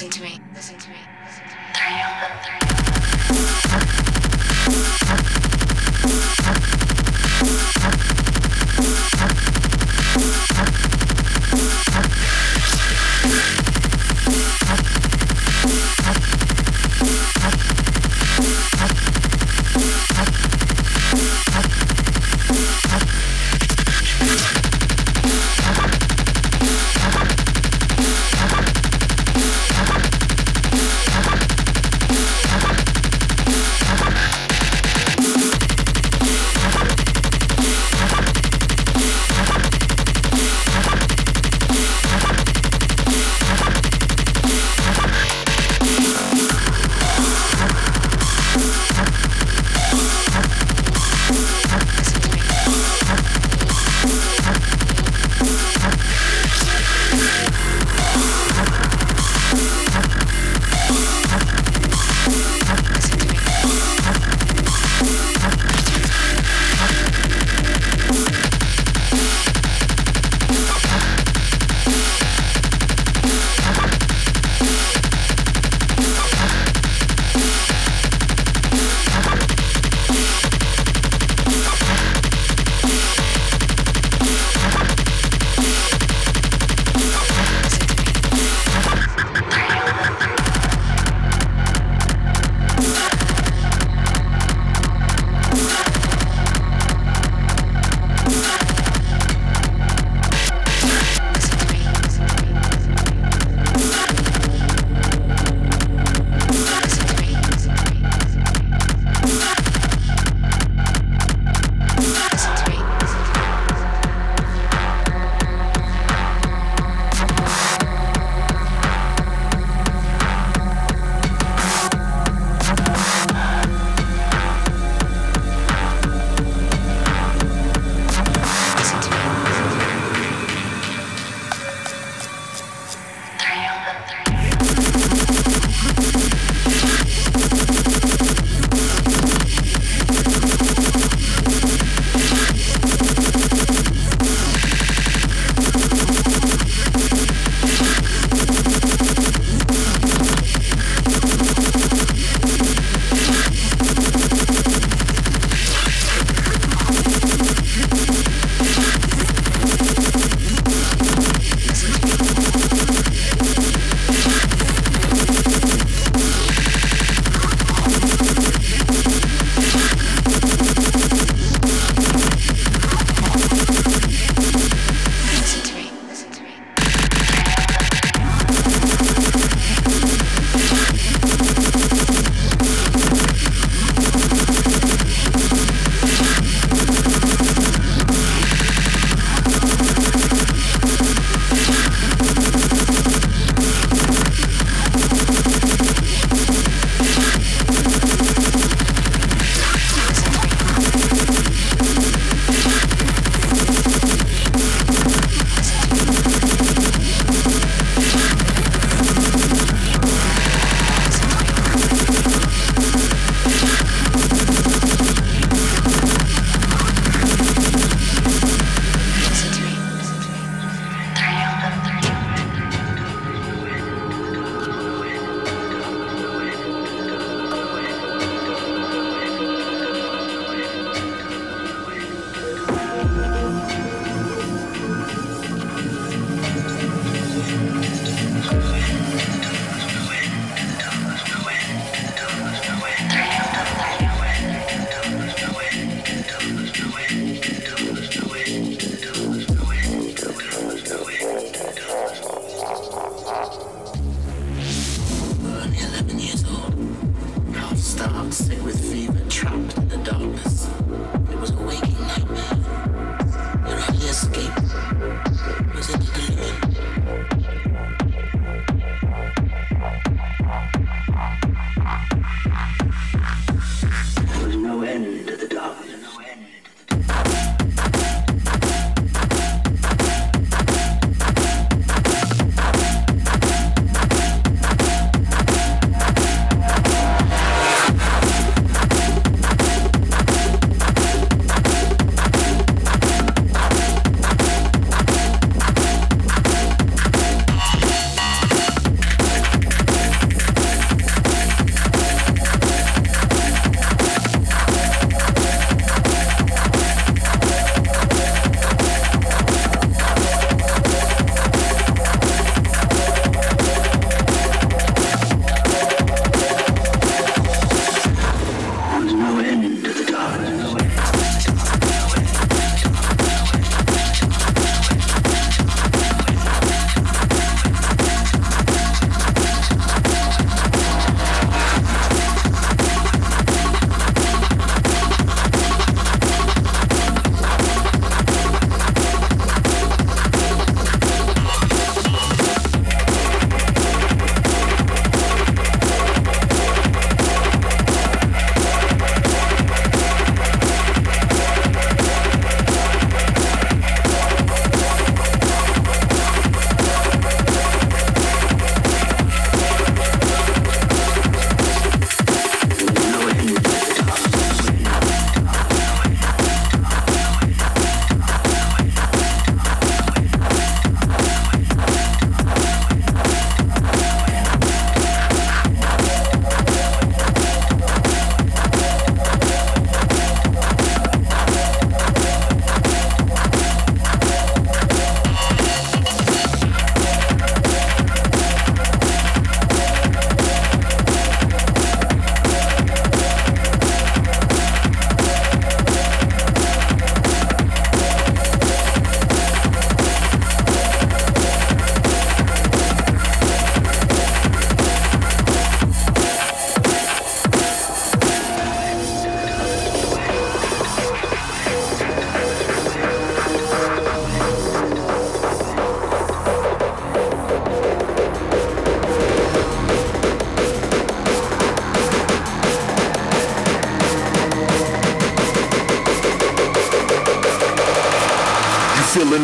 Listen to me. Listen to me.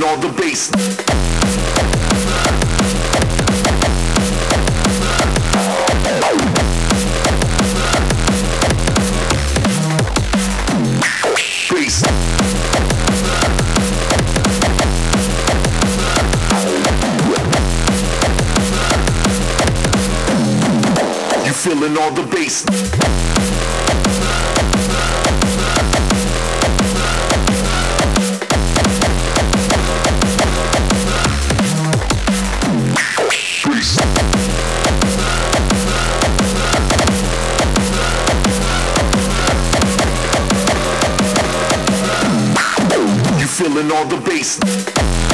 All the bass. You feeling all the bass.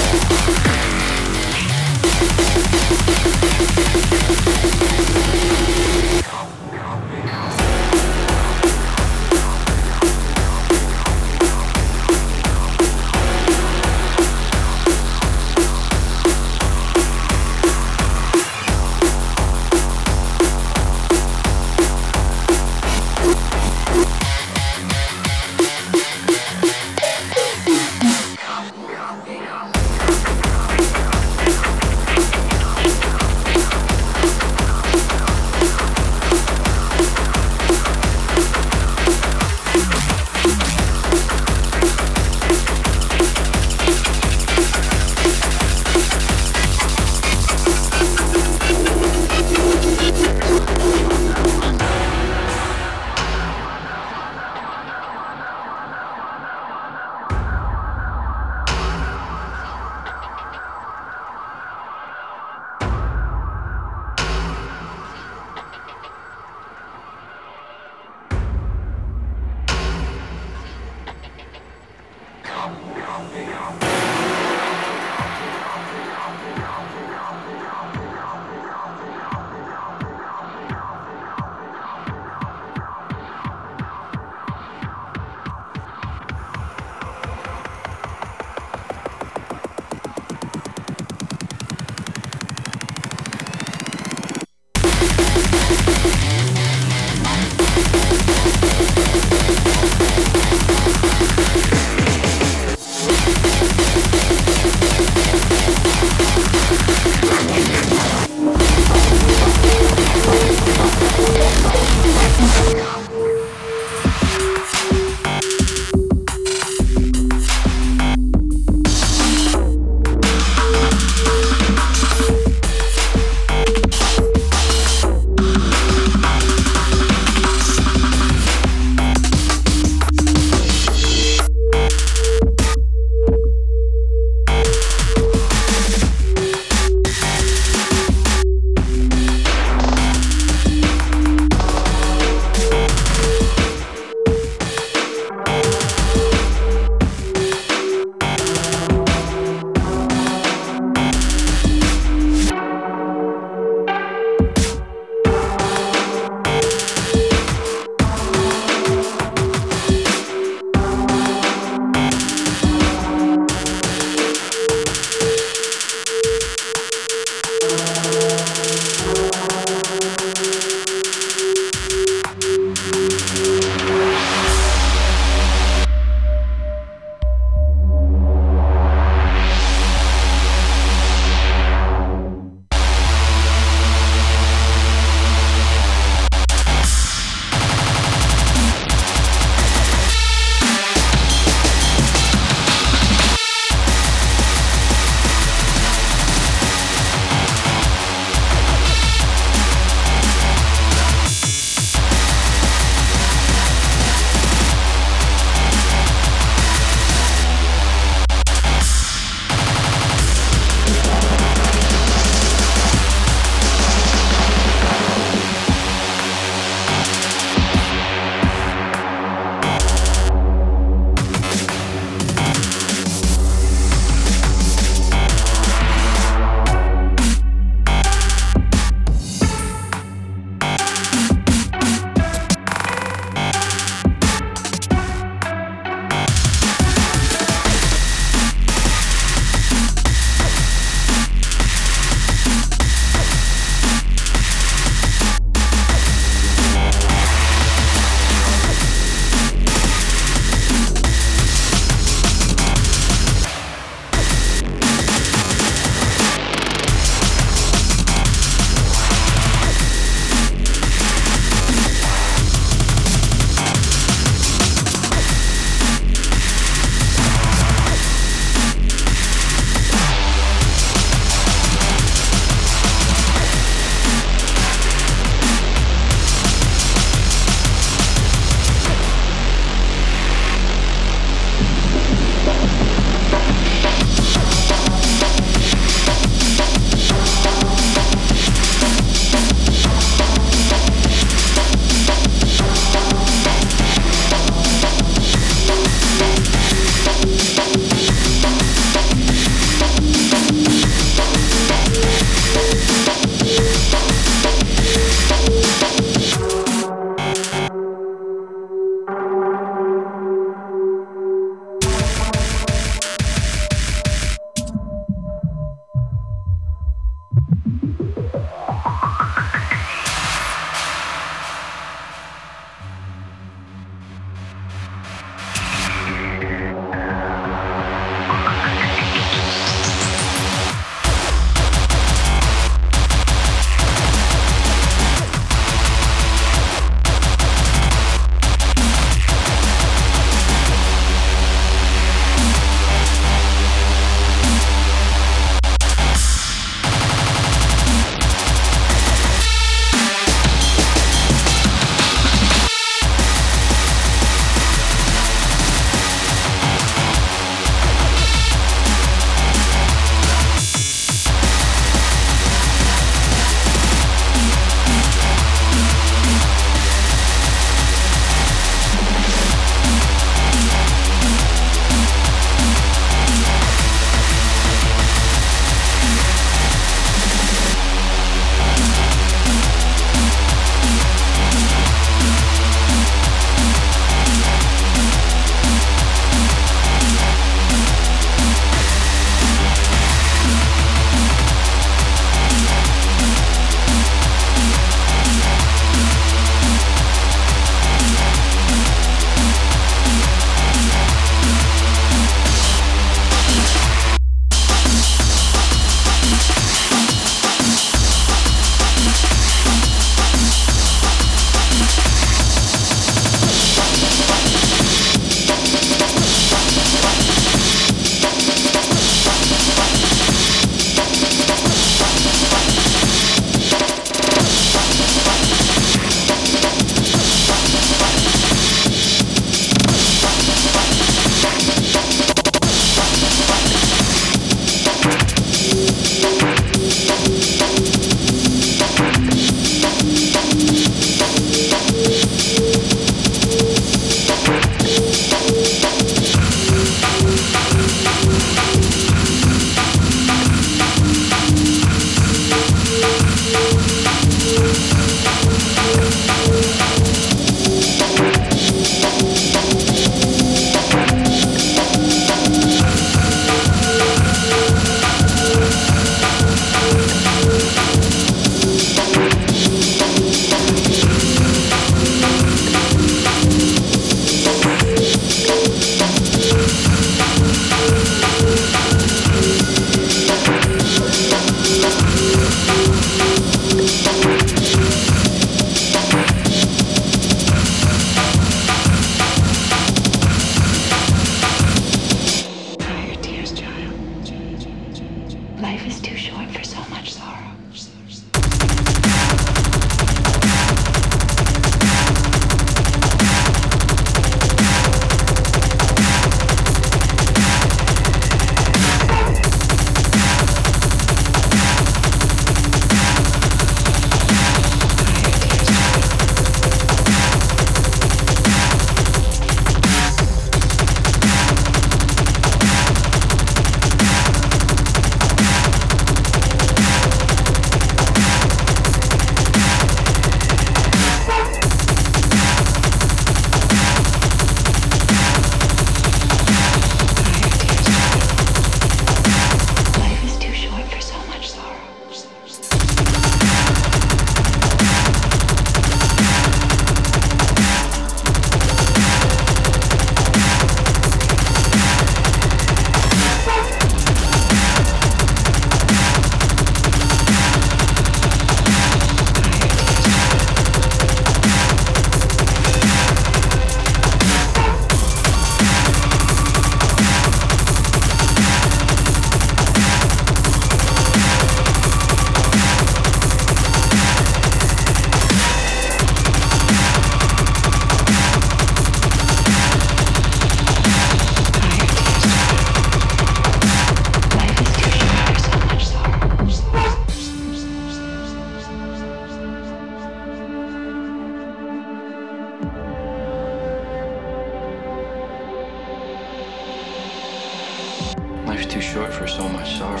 Too short for so much sorrow.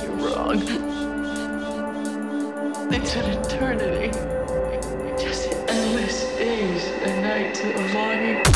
You're wrong. It's an eternity. Just endless days and nights of longing.